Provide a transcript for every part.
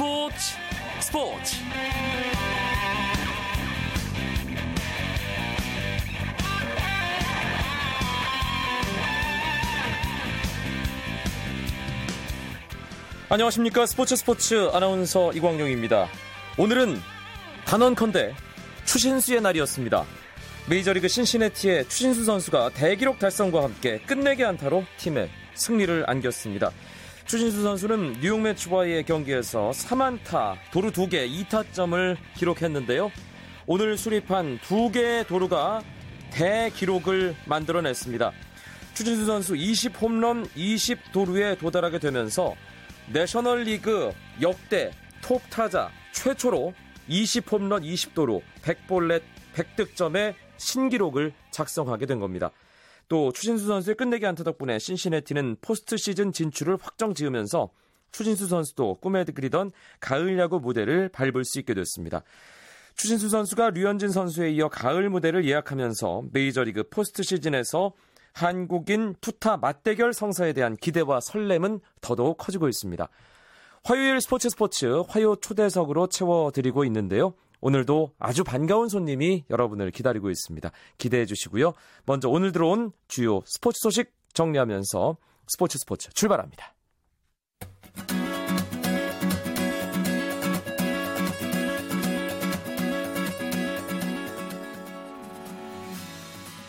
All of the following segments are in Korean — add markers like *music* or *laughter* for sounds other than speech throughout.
스포츠 스포츠 안녕하십니까 스포츠 스포츠 아나운서 이광용입니다. 오늘은 단언컨대 추신수의 날이었습니다. 메이저리그 신시내티의 추신수 선수가 대기록 달성과 함께 끝내기 안타로 팀에 승리를 안겼습니다. 추신수 선수는 뉴욕 매츠와의 경기에서 3안타, 도루 2개, 2타점을 기록했는데요. 오늘 수립한 2개의 도루가 대기록을 만들어냈습니다. 추신수 선수 20 홈런 20 도루에 도달하게 되면서 내셔널리그 역대 톱 타자 최초로 20 홈런 20 도루 100볼넷 100득점의 신기록을 작성하게 된 겁니다. 또 추신수 선수의 끝내기 안타 덕분에 신시내티는 포스트 시즌 진출을 확정 지으면서 추신수 선수도 꿈에 그리던 가을 야구 무대를 밟을 수 있게 됐습니다. 추신수 선수가 류현진 선수에 이어 가을 무대를 예약하면서 메이저리그 포스트 시즌에서 한국인 투타 맞대결 성사에 대한 기대와 설렘은 더더욱 커지고 있습니다. 화요일 스포츠 스포츠 화요 초대석으로 채워드리고 있는데요. 오늘도 아주 반가운 손님이 여러분을 기다리고 있습니다. 기대해 주시고요. 먼저 오늘 들어온 주요 스포츠 소식 정리하면서 스포츠 스포츠 출발합니다.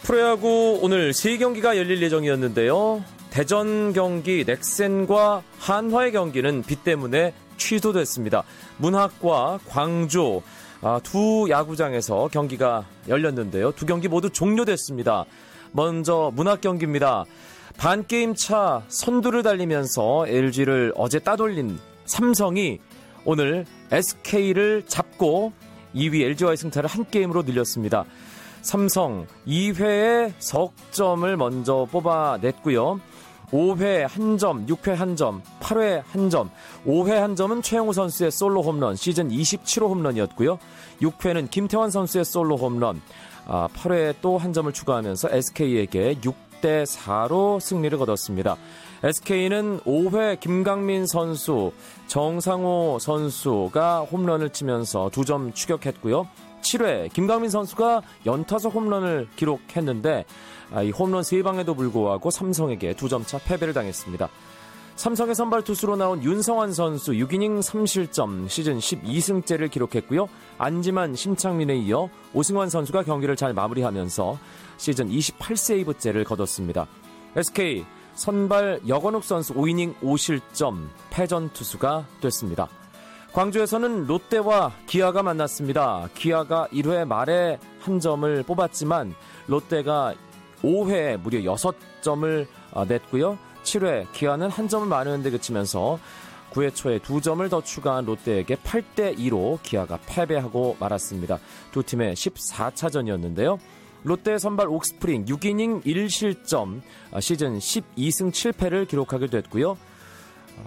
프로야구 오늘 3경기가 열릴 예정이었는데요. 대전 경기 넥센과 한화의 경기는 비 때문에 취소됐습니다. 문학과 광주 아, 두 야구장에서 경기가 열렸는데요. 두 경기 모두 종료됐습니다. 먼저 문학 경기입니다. 반 게임 차 선두를 달리면서 LG를 어제 따돌린 삼성이 오늘 SK를 잡고 2위 LG와의 승차를 한 게임으로 늘렸습니다. 삼성 2회에 석점을 먼저 뽑아냈고요. 5회 1점, 6회 1점, 8회 1점, 5회 1점은 최영우 선수의 솔로 홈런, 시즌 27호 홈런이었고요. 6회는 김태환 선수의 솔로 홈런, 아, 8회에 또 한 점을 추가하면서 SK에게 6대 4로 승리를 거뒀습니다. SK는 5회 김강민 선수, 정상호 선수가 홈런을 치면서 2점 추격했고요. 7회 김강민 선수가 연타석 홈런을 기록했는데 아, 이 홈런 3방에도 불구하고 삼성에게 2점차 패배를 당했습니다. 삼성의 선발 투수로 나온 윤성환 선수 6이닝 3실점 시즌 12승째를 기록했고요. 안지만 심창민에 이어 오승환 선수가 경기를 잘 마무리하면서 시즌 28세이브째를 거뒀습니다. SK 선발 여건욱 선수 5이닝 5실점 패전 투수가 됐습니다. 광주에서는 롯데와 기아가 만났습니다. 기아가 1회 말에 한 점을 뽑았지만 롯데가 5회 무려 6점을 아, 냈고요. 7회 기아는 한 점을 많은 데 그치면서 9회 초에 2점을 더 추가한 롯데에게 8대 2로 기아가 패배하고 말았습니다. 두 팀의 14차전이었는데요. 롯데 선발 옥스프링 6이닝 1실점 아, 시즌 12승 7패를 기록하게 됐고요.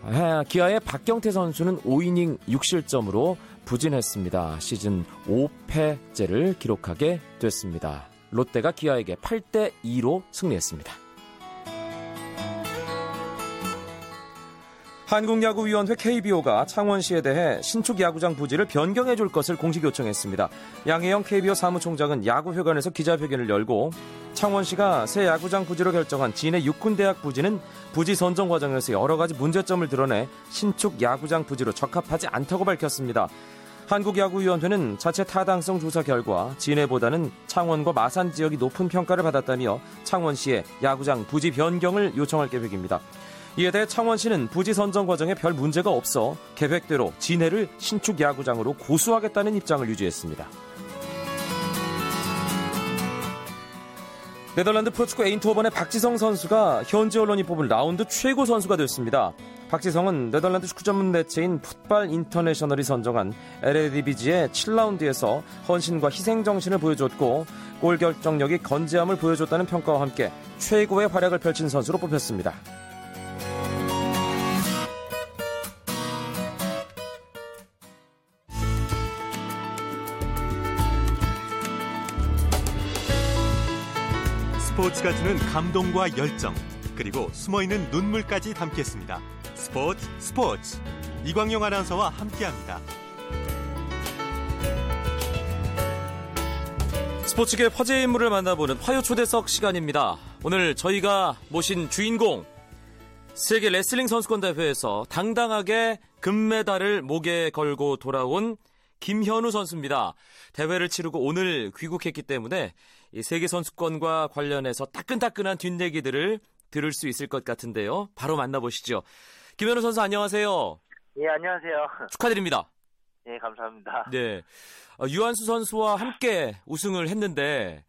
아, 기아의 박경태 선수는 5이닝 6실점으로 부진했습니다. 시즌 5패째를 기록하게 됐습니다. 롯데가 기아에게 8대 2로 승리했습니다. 한국야구위원회 KBO가 창원시에 대해 신축 야구장 부지를 변경해 줄 것을 공식 요청했습니다. 양혜영 KBO 사무총장은 야구회관에서 기자회견을 열고 창원시가 새 야구장 부지로 결정한 진해 육군대학 부지는 부지 선정 과정에서 여러 가지 문제점을 드러내 신축 야구장 부지로 적합하지 않다고 밝혔습니다. 한국야구위원회는 자체 타당성 조사 결과 진해보다는 창원과 마산 지역이 높은 평가를 받았다며 창원시에 야구장 부지 변경을 요청할 계획입니다. 이에 대해 창원시는 부지 선정 과정에 별 문제가 없어 계획대로 진해를 신축 야구장으로 고수하겠다는 입장을 유지했습니다. 네덜란드 프로축구 에인트호번의 박지성 선수가 현지 언론이 뽑은 라운드 최고 선수가 됐습니다. 박지성은 네덜란드 축구 전문 매체인 풋발 인터내셔널이 선정한 에레디비지에 7라운드에서 헌신과 희생 정신을 보여줬고 골 결정력이 건재함을 보여줬다는 평가와 함께 최고의 활약을 펼친 선수로 뽑혔습니다. 스포츠가 주는 감동과 열정 그리고 숨어있는 눈물까지 담겠습니다. 스포츠 스포츠 이광용 아나운서와 함께합니다. 스포츠계 화제 인물을 만나보는 화요 초대석 시간입니다. 오늘 저희가 모신 주인공 세계 레슬링 선수권 대회에서 당당하게 금메달을 목에 걸고 돌아온 김현우 선수입니다. 대회를 치르고 오늘 귀국했기 때문에 세계 선수권과 관련해서 따끈따끈한 뒷얘기들을 들을 수 있을 것 같은데요. 바로 만나보시죠. 김현우 선수 안녕하세요. 예, 안녕하세요. 축하드립니다. 예, 감사합니다. 네. 어, 유한수 선수와 함께 우승을 했는데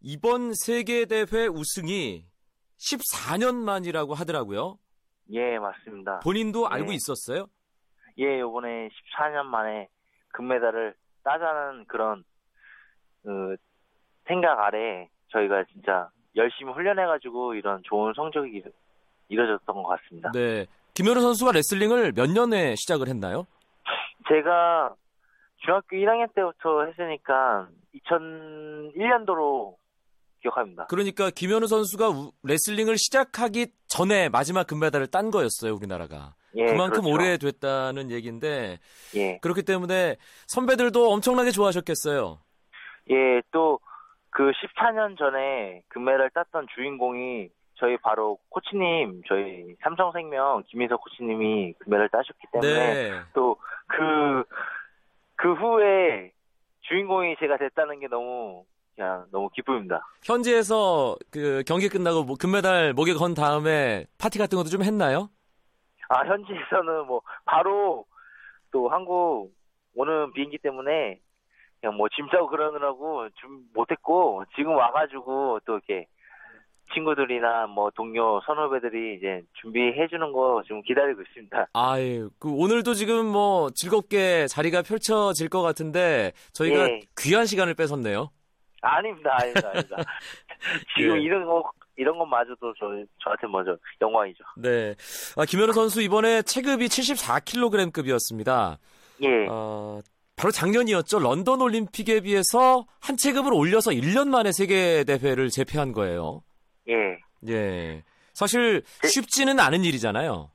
이번 세계 대회 우승이 14년 만이라고 하더라고요. 예, 맞습니다. 본인도 예. 알고 있었어요? 예, 요번에 14년 만에 금메달을 따자는 그런 그 생각 아래 저희가 진짜 열심히 훈련해가지고 이런 좋은 성적이 이루- 이뤄졌던 것 같습니다. 네. 김현우 선수가 레슬링을 몇 년에 시작을 했나요? 제가 중학교 1학년 때부터 했으니까 2001년도로 기억합니다. 그러니까 김현우 선수가 우- 레슬링을 시작하기 전에 마지막 금메달을 딴 거였어요, 우리나라가. 예, 그만큼 그렇죠. 오래됐다는 얘기인데 예, 그렇기 때문에 선배들도 엄청나게 좋아하셨겠어요. 예, 또 그 14년 전에 금메달 땄던 주인공이 저희 바로 코치님, 저희 삼성생명 김인석 코치님이 금메달 따셨기 때문에 네. 또 그, 그 후에 주인공이 제가 됐다는 게 너무, 그냥 너무 기쁩니다. 현지에서 그 경기 끝나고 뭐 금메달 목에 건 다음에 파티 같은 것도 좀 했나요? 아, 현지에서는 뭐, 바로 또 한국 오는 비행기 때문에 그냥 뭐 짐 싸고 그러느라고 좀 못했고, 지금 와가지고 또 이렇게 친구들이나 뭐 동료 선후배들이 이제 준비해 주는 거 지금 기다리고 있습니다. 아유, 그 오늘도 지금 뭐 즐겁게 자리가 펼쳐질 것 같은데 저희가 예. 귀한 시간을 뺏었네요. 아닙니다, 아닙니다, 아닙니다. *laughs* 지금 예. 이런 거, 이런 것마저도 저, 저한테 먼저 영광이죠. 네. 아, 김현우 선수 이번에 체급이 74kg급이었습니다. 예. 어, 바로 작년이었죠. 런던 올림픽에 비해서 한 체급을 올려서 1년 만에 세계 대회를 제패한 거예요. 예. 예. 사실 네. 쉽지는 않은 일이잖아요.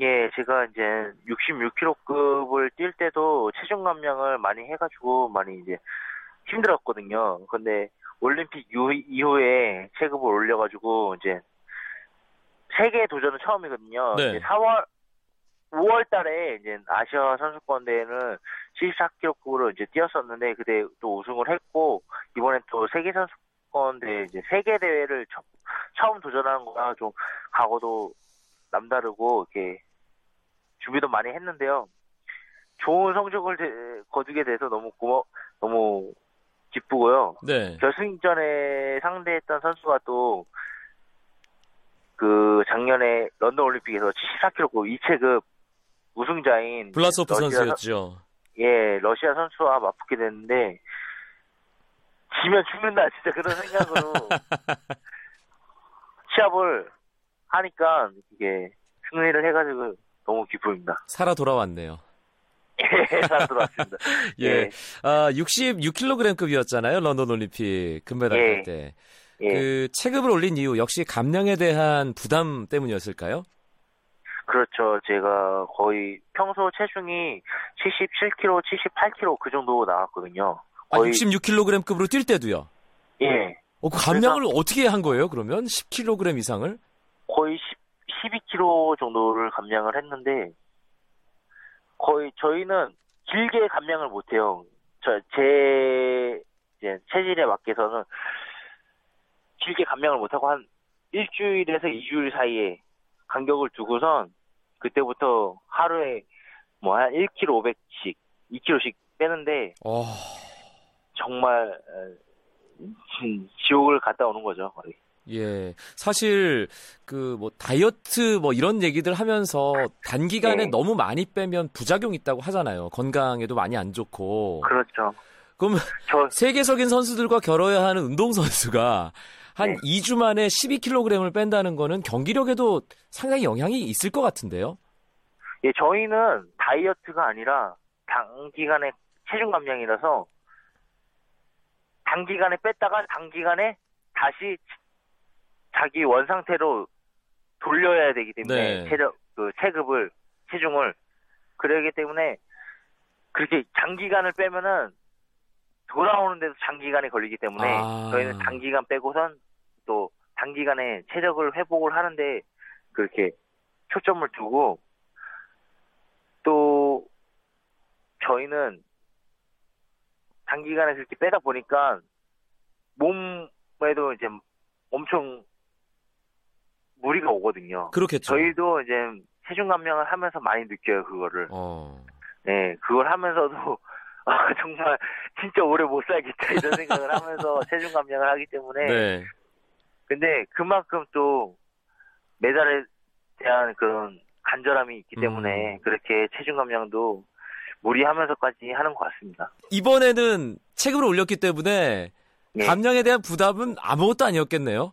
예, 제가 이제 66kg급을 뛸 때도 체중 감량을 많이 해가지고 많이 이제 힘들었거든요. 근데 올림픽 이후, 이후에 체급을 올려가지고 이제 세계 도전은 처음이거든요. 네. 이제 4월, 5월 달에 이제 아시아 선수권 대회는 74kg급으로 이제 뛰었었는데 그때 또 우승을 했고 이번엔 또 세계 선수권 대회 이제 세계 대회를 처, 처음 도전하는 거라 좀 각오도 남다르고 이렇게 준비도 많이 했는데요. 좋은 성적을 대- 거두게 돼서 너무 고마 너무 기쁘고요. 네. 결승전에 상대했던 선수가 또 그 작년에 런던 올림픽에서 74kg 이체급 우승자인 블라소프 선- 선수였죠. 예, 러시아 선수와 맞붙게 됐는데 지면 죽는다 진짜 그런 생각으로 *laughs* 시합을 하니까 이게 승리를 해가지고 너무 기쁩니다. 살아 돌아왔네요. *laughs* 예, 잘 들어왔습니다. *laughs* 예. 예. 아, 66kg급이었잖아요. 런던 올림픽 금메달 예. 딸 때. 예, 그 체급을 올린 이유 역시 감량에 대한 부담 때문이었을까요? 그렇죠. 제가 거의 평소 체중이 77kg, 78kg 그 정도 나왔거든요. 아, 거의 66kg급으로 뛸 때도요. 예, 어, 그 감량을 어떻게 한 거예요? 그러면 10kg 이상을? 거의 10, 12kg 정도를 감량을 했는데 거의 저희는 길게 감량을 못 해요. 저 제 이제 체질에 맞게서는 길게 감량을 못 하고 한 일주일에서 이주일 사이에 간격을 두고선 그때부터 하루에 뭐 한 1kg 500씩, 2kg씩 빼는데 어, 정말 어, 지- 지옥을 갔다 오는 거죠. 거의. 예. 사실 그 뭐 다이어트 뭐 이런 얘기들 하면서 단기간에 네. 너무 많이 빼면 부작용 있다고 하잖아요. 건강에도 많이 안 좋고. 그렇죠. 그럼 저 세계적인 선수들과 겨뤄야 하는 운동 선수가 한 네. 2주 만에 12kg을 뺀다는 거는 경기력에도 상당히 영향이 있을 것 같은데요. 예, 저희는 다이어트가 아니라 단기간에 체중 감량이라서 단기간에 뺐다가 단기간에 다시 자기 원 상태로 돌려야 되기 때문에 네. 체력 그 체급을 체중을 그러기 때문에 그렇게 장기간을 빼면은 돌아오는데도 장기간이 걸리기 때문에 아. 저희는 장기간 빼고선 또 단기간에 체력을 회복을 하는데 그렇게 초점을 두고 또 저희는 단기간에 그렇게 빼다 보니까 몸에도 이제 엄청 무리가 오거든요. 그렇겠죠. 저희도 이제 체중 감량을 하면서 많이 느껴요 그거를. 어. 네, 그걸 하면서도 *laughs* 아, 정말 진짜 오래 못 살겠다 이런 생각을 하면서 *laughs* 체중 감량을 하기 때문에 네. 근데 그만큼 또 메달에 대한 그런 간절함이 있기 때문에 음. 그렇게 체중 감량도 무리하면서까지 하는 것 같습니다. 이번에는 체급을 올렸기 때문에 예. 감량에 대한 부담은 아무것도 아니었겠네요.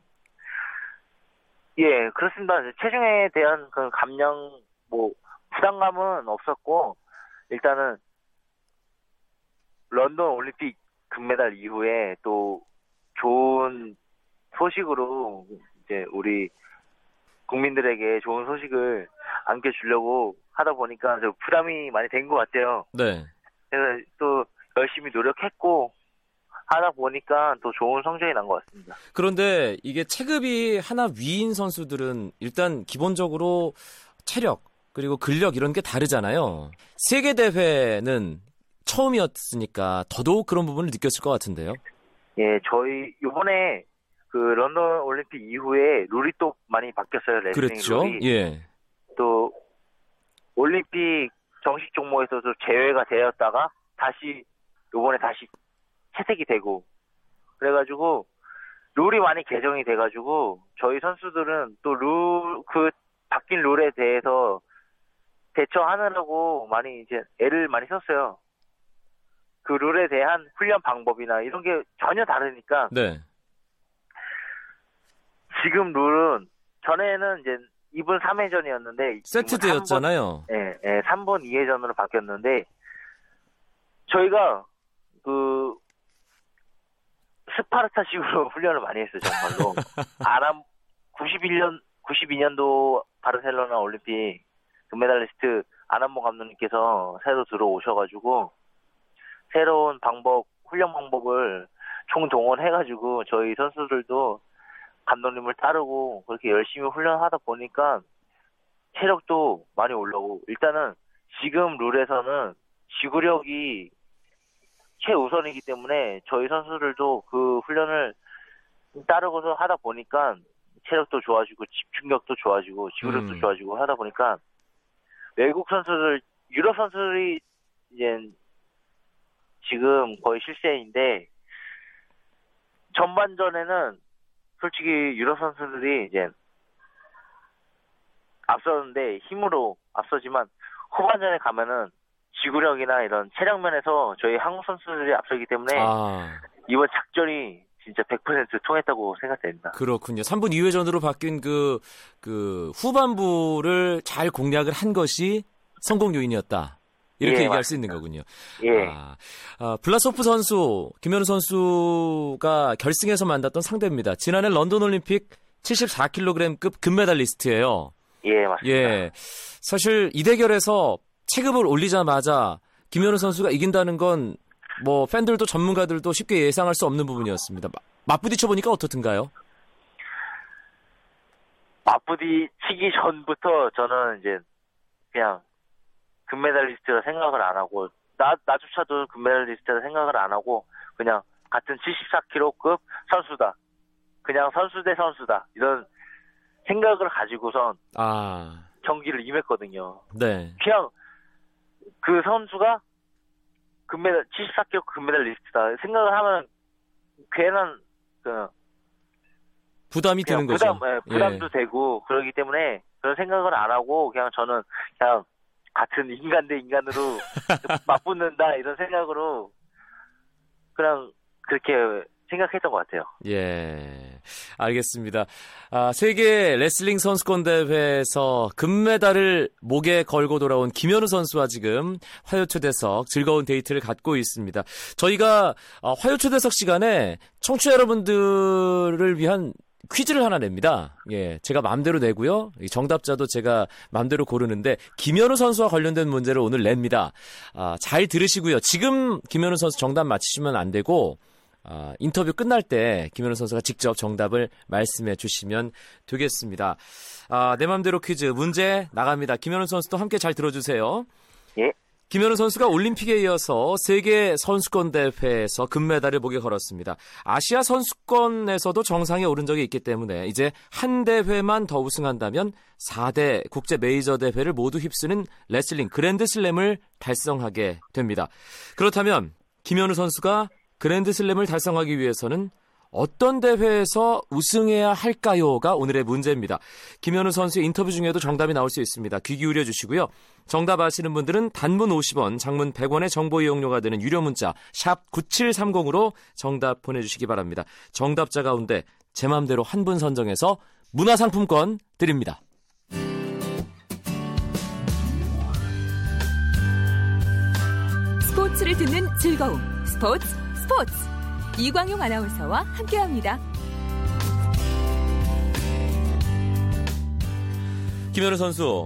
예, 그렇습니다. 체중에 대한 그 감량 뭐 부담감은 없었고 일단은 런던 올림픽 금메달 이후에 또 좋은 소식으로 이제 우리 국민들에게 좋은 소식을 안겨주려고 하다 보니까 저 부담이 많이 된 것 같아요. 네. 그래서 또 열심히 노력했고 하다 보니까 또 좋은 성적이 난 것 같습니다. 그런데 이게 체급이 하나 위인 선수들은 일단 기본적으로 체력 그리고 근력 이런 게 다르잖아요. 세계 대회는 처음이었으니까 더더욱 그런 부분을 느꼈을 것 같은데요. 예, 저희 요번에 그 런던 올림픽 이후에 룰이 또 많이 바뀌었어요. 레슬링 그랬죠. 룰이. 예. 또 올림픽 정식 종목에서도 제외가 되었다가 다시 요번에 다시 채택이 되고 그래가지고 룰이 많이 개정이 돼가지고 저희 선수들은 또 룰 그 바뀐 룰에 대해서 대처하느라고 많이 이제 애를 많이 썼어요. 그 룰에 대한 훈련 방법이나 이런 게 전혀 다르니까 네. 지금 룰은 전에는 이제 2분 3회전이었는데 세트대였잖아요. 예, 예, 3분 2회전으로 바뀌었는데 저희가 그 스파르타식으로 *laughs* 훈련을 많이 했어요, 정말로. *laughs* 아람 91년 92년도 바르셀로나 올림픽 금메달리스트 안한모 감독님께서 새로 들어오셔가지고 새로운 방법 훈련 방법을 총동원해가지고 저희 선수들도 감독님을 따르고 그렇게 열심히 훈련하다 보니까 체력도 많이 올라오고 일단은 지금 룰에서는 지구력이 최우선이기 때문에 저희 선수들도 그 훈련을 따르고서 하다 보니까 체력도 좋아지고 집중력도 좋아지고 지구력도 음. 좋아지고 하다 보니까 외국 선수들 유럽 선수들이 이제 지금 거의 실세인데 전반전에는 솔직히 유럽 선수들이 이제 앞서는데 힘으로 앞서지만 후반전에 가면은 지구력이나 이런 체력 면에서 저희 한국 선수들이 앞서기 때문에 아, 이번 작전이 진짜 100% 통했다고 생각됩니다. 그렇군요. 3분 2회전으로 바뀐 그, 그 후반부를 잘 공략을 한 것이 성공 요인이었다. 이렇게 예, 얘기할 수 있는 거군요. 예, 아, 아, 블라소프 선수, 김현우 선수가 결승에서 만났던 상대입니다. 지난해 런던 올림픽 74kg급 금메달리스트예요. 예, 맞습니다. 예. 사실 이 대결에서 체급을 올리자마자 김현우 선수가 이긴다는 건 뭐 팬들도 전문가들도 쉽게 예상할 수 없는 부분이었습니다. 마- 맞부딪혀 보니까 어떻든가요? 맞부디 치기 전부터 저는 이제 그냥 금메달리스트라 생각을 안 하고 나 나조차도 금메달리스트라 생각을 안 하고 그냥 같은 74kg급 선수다. 그냥 선수 대 선수다. 이런 생각을 가지고선 아, 경기를 임했거든요. 네. 그냥 그 선수가 금메달 74kg 금메달리스트다 생각을 하면 괜한 그 부담이 드는 부담, 거죠. 예, 부담도 되고 그러기 때문에 그런 생각을 안 하고 그냥 저는 그냥 같은 인간 대 인간으로 *laughs* 맞붙는다 이런 생각으로 그냥 그렇게 생각했던 것 같아요. 예, 알겠습니다. 아, 세계 레슬링 선수권 대회에서 금메달을 목에 걸고 돌아온 김현우 선수와 지금 화요초대석 즐거운 데이트를 갖고 있습니다. 저희가 어, 화요초대석 시간에 청취자 여러분들을 위한 퀴즈를 하나 냅니다. 예, 제가 마음대로 내고요. 정답자도 제가 마음대로 고르는데 김현우 선수와 관련된 문제를 오늘 냅니다. 아, 잘 들으시고요. 지금 김현우 선수 정답 맞히시면 안 되고 아, 인터뷰 끝날 때 김현우 선수가 직접 정답을 말씀해 주시면 되겠습니다. 아, 내 맘대로 퀴즈 문제 나갑니다. 김현우 선수도 함께 잘 들어주세요. 예. 김현우 선수가 올림픽에 이어서 세계 선수권 대회에서 금메달을 목에 걸었습니다. 아시아 선수권에서도 정상에 오른 적이 있기 때문에 이제 한 대회만 더 우승한다면 4대 국제 메이저 대회를 모두 휩쓰는 레슬링 그랜드슬램을 달성하게 됩니다. 그렇다면 김현우 선수가 그랜드슬램을 달성하기 위해서는 어떤 대회에서 우승해야 할까요?가 오늘의 문제입니다. 김현우 선수의 인터뷰 중에도 정답이 나올 수 있습니다. 귀 기울여 주시고요. 정답 아시는 분들은 단문 50원, 장문 100원의 정보 이용료가 되는 유료 문자 샵 9730으로 정답 보내주시기 바랍니다. 정답자 가운데 제 맘대로 한 분 선정해서 문화상품권 드립니다. 스포츠를 듣는 즐거움. 스포츠, 스포츠. 이광용 아나운서와 함께합니다. 김현우 선수.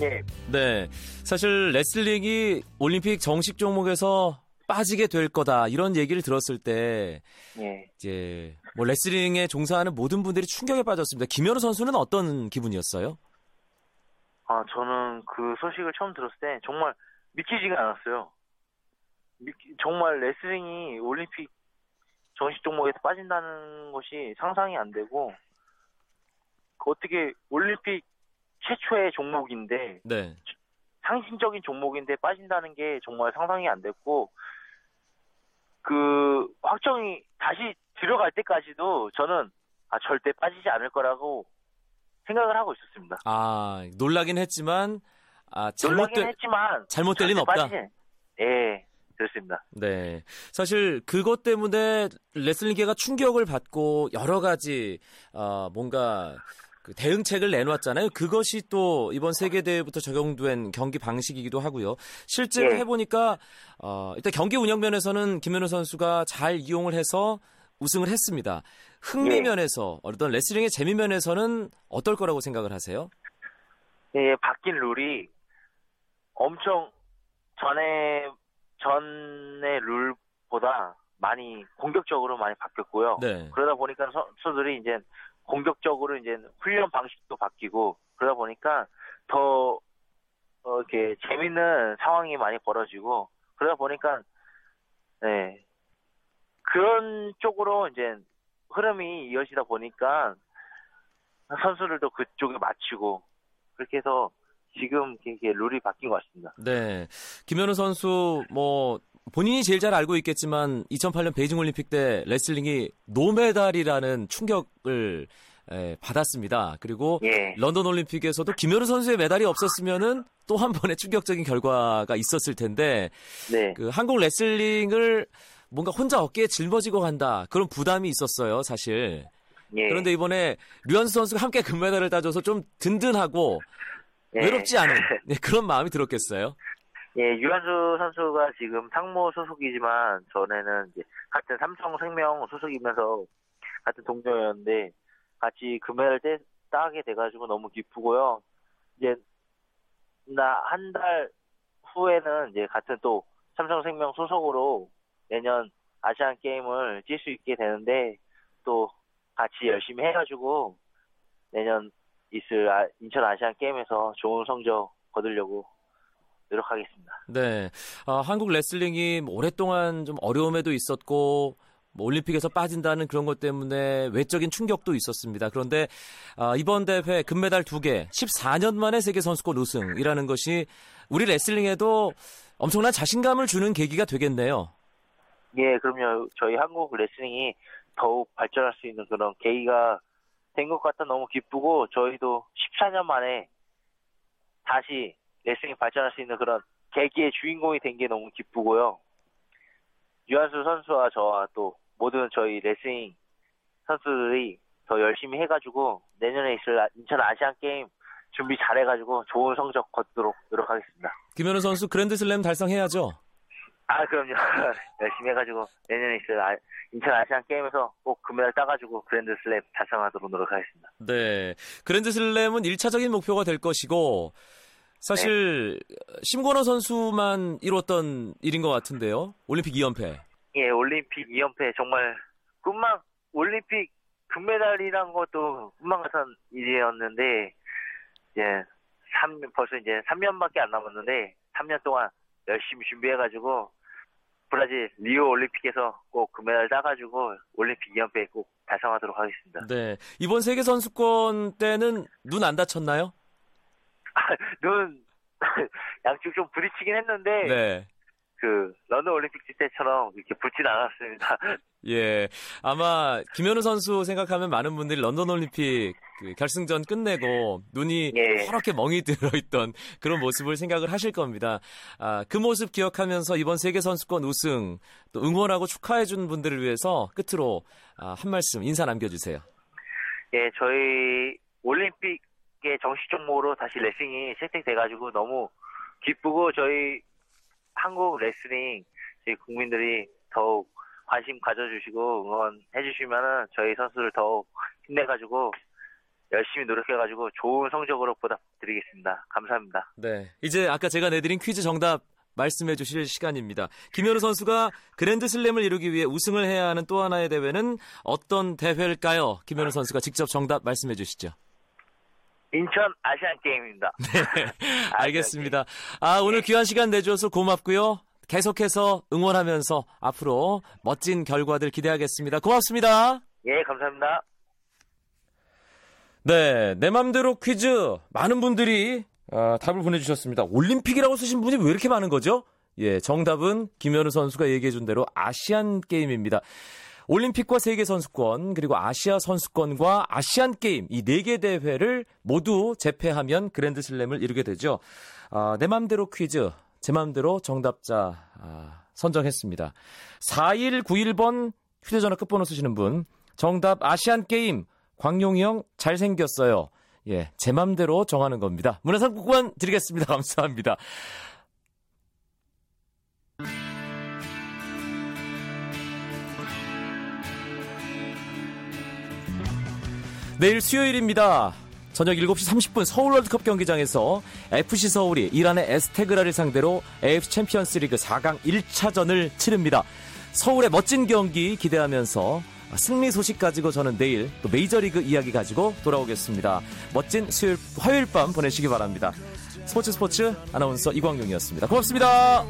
예. 네. 사실 레슬링이 올림픽 정식 종목에서 빠지게 될 거다. 이런 얘기를 들었을 때 예. 이제 뭐 레슬링에 종사하는 모든 분들이 충격에 빠졌습니다. 김현우 선수는 어떤 기분이었어요? 아, 저는 그 소식을 처음 들었을 때 정말 믿기지가 않았어요. 믿기- 정말 레슬링이 올림픽 정식 종목에서 빠진다는 것이 상상이 안 되고 그 어떻게 올림픽 최초의 종목인데 네. 상징적인 종목인데 빠진다는 게 정말 상상이 안 됐고 그 확정이 다시 들어갈 때까지도 저는 아 절대 빠지지 않을 거라고 생각을 하고 있었습니다. 아, 놀라긴 했지만 아, 놀라긴 잘못된 했지만 잘못될 리는 없다. 빠지지- 예, 그렇습니다. 네. 사실 그것 때문에 레슬링계가 충격을 받고 여러 가지 어, 뭔가 그 대응책을 내놓았잖아요. 그것이 또 이번 세계 대회부터 적용된 경기 방식이기도 하고요. 실제로 예. 해보니까 어, 일단 경기 운영 면에서는 김현우 선수가 잘 이용을 해서 우승을 했습니다. 흥미 예. 면에서 어떤 레슬링의 재미 면에서는 어떨 거라고 생각을 하세요? 예, 바뀐 룰이 엄청 전에 전의 룰보다 많이 공격적으로 많이 바뀌었고요. 네. 그러다 보니까 선수들이 이제 공격적으로 이제 훈련 방식도 바뀌고 그러다 보니까 더 어, 이렇게 재밌는 상황이 많이 벌어지고 그러다 보니까 네 그런 쪽으로 이제 흐름이 이어지다 보니까 선수들도 그쪽에 맞추고 그렇게 해서 지금 이게 룰이 바뀐 것 같습니다. 네. 김현우 선수 뭐 본인이 제일 잘 알고 있겠지만 2008년 베이징 올림픽 때 레슬링이 노메달이라는 충격을 에, 받았습니다. 그리고 예. 런던 올림픽에서도 김현우 선수의 메달이 없었으면은 또 한 번의 충격적인 결과가 있었을 텐데 네. 그 한국 레슬링을 뭔가 혼자 어깨에 짊어지고 간다 그런 부담이 있었어요, 사실. 예. 그런데 이번에 류현수 선수가 함께 금메달을 따줘서 좀 든든하고 예. 외롭지 않은 *laughs* 네, 그런 마음이 들었겠어요. 예, 유한수 선수가 지금 상무 소속이지만 전에는 이제 같은 삼성생명 소속이면서 같은 동료였는데 같이 금메달 때 따게 돼가지고 너무 기쁘고요. 이제 나 한 달 후에는 이제 같은 또 삼성생명 소속으로 내년 아시안 게임을 뛸 수 있게 되는데 또 같이 열심히 해가지고 내년 있을 아- 인천 아시안 게임에서 좋은 성적 거두려고 노력하겠습니다. 네, 아, 한국 레슬링이 뭐 오랫동안 좀 어려움에도 있었고 뭐 올림픽에서 빠진다는 그런 것 때문에 외적인 충격도 있었습니다. 그런데 아, 이번 대회 금메달 2개, 14년 만에 세계 선수권 우승이라는 것이 우리 레슬링에도 엄청난 자신감을 주는 계기가 되겠네요. 예, 그럼요. 저희 한국 레슬링이 더욱 발전할 수 있는 그런 계기가 된 것 같아 너무 기쁘고 저희도 14년 만에 다시 레슬링이 발전할 수 있는 그런 계기의 주인공이 된 게 너무 기쁘고요. 류한수 선수와 저와 또 모든 저희 레슬링 선수들이 더 열심히 해가지고 내년에 있을 아- 인천 아시안 게임 준비 잘해가지고 좋은 성적 거두도록 노력하겠습니다. 김현우 선수 그랜드슬램 달성해야죠. 아 그럼요. *laughs* 열심히 해가지고 내년에 있을 아, 인천 아시안 게임에서 꼭 금메달 따가지고 그랜드 슬램 달성하도록 노력하겠습니다. 네. 그랜드 슬램은 1차적인 목표가 될 것이고 사실 심건호 선수만 이뤘던 일인 것 같은데요. 올림픽 2연패. 예, 올림픽 2연패 정말 꿈만 올림픽 금메달이란 것도 꿈만 같은 일이었는데 이제 3 벌써 이제 3년밖에 안 남았는데 3년 동안 열심히 준비해가지고 브라질 리오 올림픽에서 꼭 금메달 따가지고 올림픽 2연패 꼭 달성하도록 하겠습니다. 네. 이번 세계 선수권 때는 눈 안 다쳤나요? *laughs* 눈 *laughs* 양쪽 좀 부딪히긴 했는데 네. 그 런던 올림픽 때처럼 이렇게 붓진 않았습니다. *laughs* 예. 아마 김현우 선수 생각하면 많은 분들이 런던 올림픽 그 결승전 끝내고 눈이 예. 허렇게 멍이 들어있던 그런 모습을 생각을 하실 겁니다. 아, 그 모습 기억하면서 이번 세계 선수권 우승 또 응원하고 축하해 준 분들을 위해서 끝으로 아, 한 말씀 인사 남겨주세요. 예, 저희 올림픽의 정식 종목으로 다시 레슬링이 채택돼가지고 너무 기쁘고 저희 한국 레슬링 저희 국민들이 더욱 관심 가져주시고 응원해주시면은 저희 선수를 더욱 힘내가지고 열심히 노력해가지고 좋은 성적으로 보답드리겠습니다. 감사합니다. 네. 이제 아까 제가 내드린 퀴즈 정답 말씀해 주실 시간입니다. 김현우 선수가 그랜드 슬램을 이루기 위해 우승을 해야 하는 또 하나의 대회는 어떤 대회일까요? 김현우 선수가 직접 정답 말씀해 주시죠. 인천 아시안 게임입니다. *laughs* 알겠습니다. 아, 오늘 귀한 시간 내줘서 고맙고요. 계속해서 응원하면서 앞으로 멋진 결과들 기대하겠습니다. 고맙습니다. 예, 감사합니다. 네, 내 맘대로 퀴즈 많은 분들이 아, 답을 보내주셨습니다. 올림픽이라고 쓰신 분이 왜 이렇게 많은 거죠? 예, 정답은 김현우 선수가 얘기해준 대로 아시안 게임입니다. 올림픽과 세계 선수권 그리고 아시아 선수권과 아시안 게임 이 네 개 대회를 모두 제패하면 그랜드 슬램을 이루게 되죠. 아, 내 맘대로 퀴즈 제 맘대로 정답자 아, 선정했습니다. 4191번 휴대전화 끝번호 쓰시는 분 정답 아시안 게임 광용이 형 잘생겼어요. 예, 제 맘대로 정하는 겁니다. 문화상품권 드리겠습니다. *laughs* 감사합니다. 내일 수요일입니다. 저녁 7시 30분 서울 월드컵 경기장에서 FC 서울이 이란의 에스테그랄을 상대로 AFC 챔피언스 리그 4강 1차전을 치릅니다. 서울의 멋진 경기 기대하면서 승리 소식 가지고 저는 내일 또 메이저리그 이야기 가지고 돌아오겠습니다. 멋진 수요일, 화요일 밤 보내시기 바랍니다. 스포츠 스포츠 아나운서 이광용이었습니다. 고맙습니다.